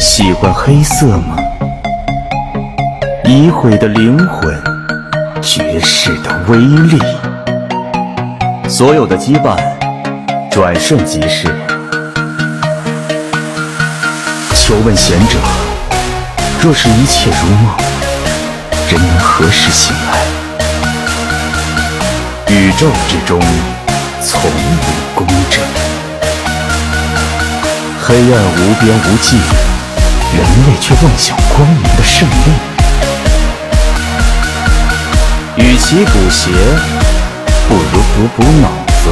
喜欢黑色吗？已毁的灵魂，绝世的威力，所有的羁绊转瞬即逝。求问贤者，若是一切如梦，人能何时醒来？宇宙之中，从无公正，黑暗无边无际，人类却妄想光明的胜利。与其补鞋，不如补补脑子。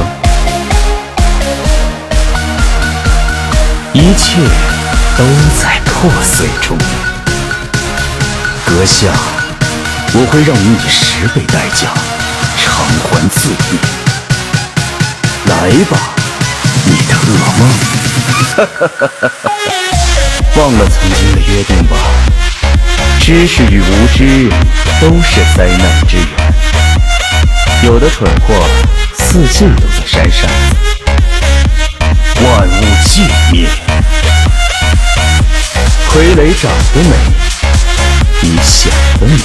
一切都在破碎中，阁下，我会让你以十倍代价偿还罪孽。来吧，你的噩梦。哈哈哈哈哈忘了曾经的约定吧，知识与无知都是灾难之源。有的蠢货四季都在山上，万物寂灭。傀儡长得美，你想得美。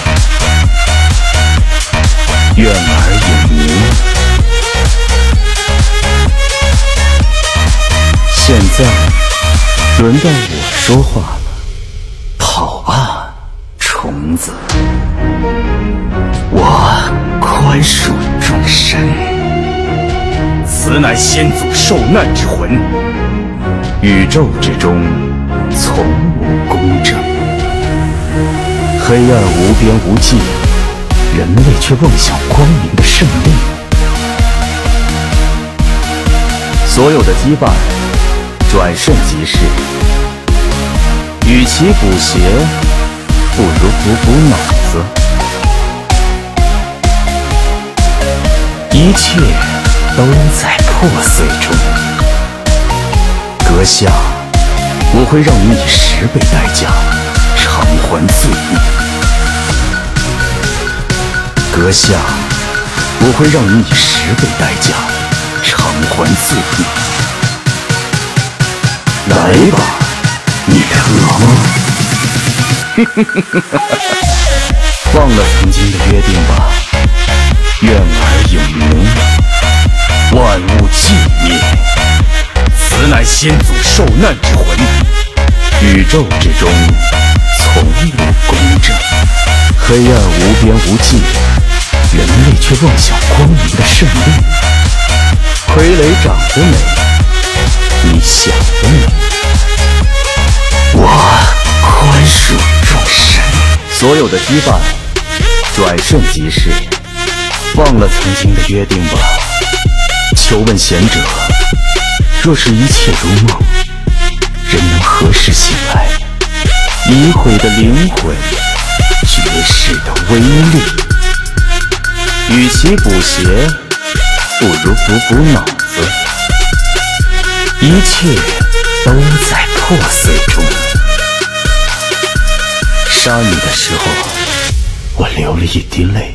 愿儿永宁。现在轮到我说话了，跑啊，虫子！我宽恕众生，此乃先祖受难之魂。宇宙之中，从无公正，黑暗无边无际，人类却妄想光明的胜利。所有的羁绊转瞬即逝，与其补鞋，不如补补脑子。一切都在破碎中，阁下，我会让你以十倍代价偿还罪孽。阁下，我会让你以十倍代价偿还罪孽。来吧，你的。忘了曾经的约定吧，愿儿永宁，万物寂灭。此乃先祖受难之魂。宇宙之中，从无公正，黑暗无边无际，人类却妄想光明的胜利。傀儡长得美，你想得美。所有的羁绊转瞬即逝。忘了曾经的约定吧。求问贤者，若是一切如梦，人能何时醒来？已毁的灵魂，绝世的威力。与其补鞋，不如补补脑子。一切都在破碎中。杀你的时候，我流了一滴泪。